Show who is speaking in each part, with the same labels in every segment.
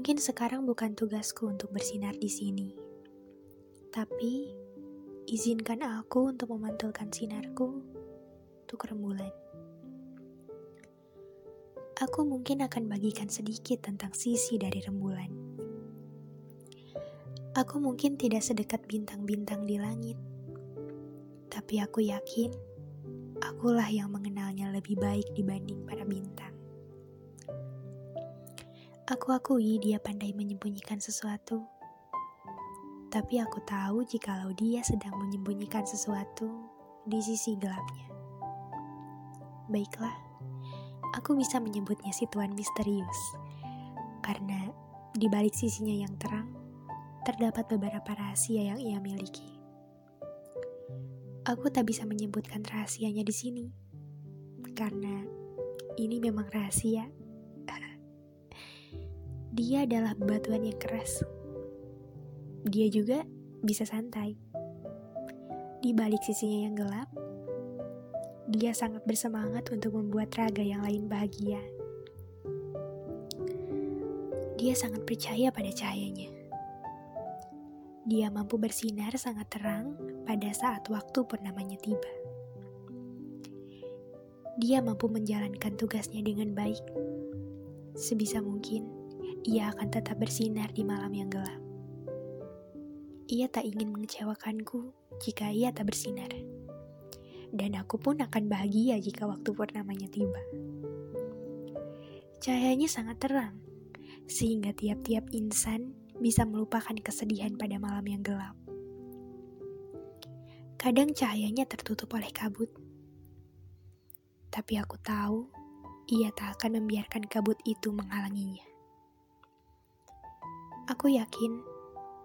Speaker 1: Mungkin sekarang bukan tugasku untuk bersinar di sini, tapi izinkan aku untuk memantulkan sinarku untuk rembulan. Aku mungkin akan bagikan sedikit tentang sisi dari rembulan. Aku mungkin tidak sedekat bintang-bintang di langit, tapi aku yakin akulah yang mengenalnya lebih baik dibanding para bintang. Aku akui dia pandai menyembunyikan sesuatu, tapi aku tahu jikalau dia sedang menyembunyikan sesuatu di sisi gelapnya. Baiklah aku bisa menyebutnya si Tuan Misterius. Karena di balik sisinya yang terang, terdapat beberapa rahasia yang ia miliki. Aku tak bisa menyebutkan rahasianya di sini, karena ini memang rahasia. Dia adalah batuan yang keras. Dia juga bisa santai. Di balik sisinya yang gelap, dia sangat bersemangat untuk membuat raga yang lain bahagia. Dia sangat percaya pada cahayanya. Dia mampu bersinar sangat terang pada saat waktu purnamanya tiba. Dia mampu menjalankan tugasnya dengan baik. Sebisa mungkin, ia akan tetap bersinar di malam yang gelap. Ia tak ingin mengecewakanku jika ia tak bersinar dan aku pun akan bahagia jika waktu purnamanya tiba. Cahayanya sangat terang, sehingga tiap-tiap insan bisa melupakan kesedihan pada malam yang gelap. Kadang cahayanya tertutup oleh kabut, tapi aku tahu ia tak akan membiarkan kabut itu menghalanginya. Aku yakin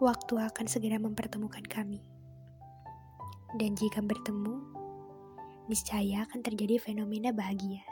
Speaker 1: waktu akan segera mempertemukan kami. Dan jika bertemu, niscaya akan terjadi fenomena bahagia.